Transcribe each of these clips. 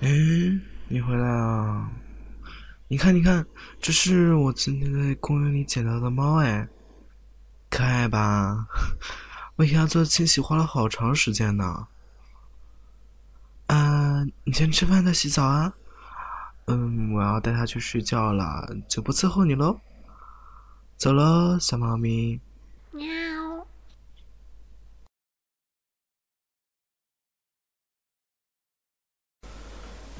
哎，你回来了。你看，你看，这是我今天在公园里捡到的猫，哎，可爱吧？为它做清洗花了好长时间呢。啊，你先吃饭再洗澡啊。嗯，我要带它去睡觉了，就不伺候你喽。走喽，小猫咪。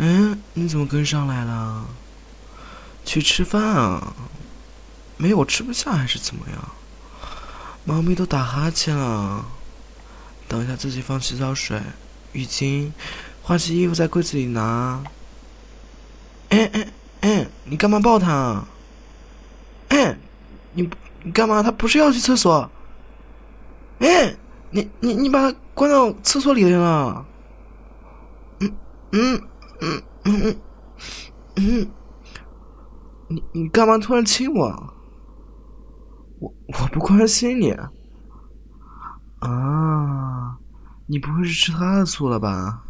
嗯，你怎么跟上来了？去吃饭啊？没有，我吃不下还是怎么样？猫咪都打哈欠了。等一下，自己放洗澡水、浴巾，换洗衣服在柜子里拿。哎哎哎，你干嘛抱它？哎，你你干嘛？它不是要去厕所？哎，你你你把它关到厕所里了？嗯嗯嗯。你你干嘛突然亲我？我我不关心你。啊，你不会是吃他的醋了吧？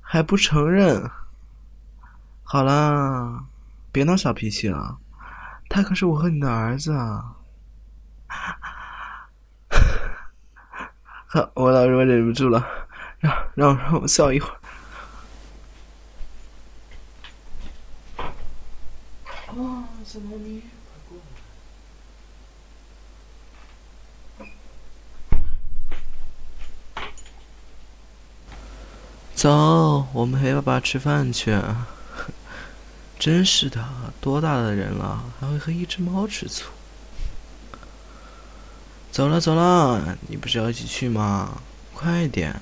还不承认？好啦，别闹小脾气了，他可是我和你的儿子啊！好，我老我忍不住了，让让让我笑一会儿。啊，小猫咪，快过来！走，我们陪爸爸吃饭去。真是的，多大的人了，还会和一只猫吃醋？走了，走了，你不是要一起去吗？快点！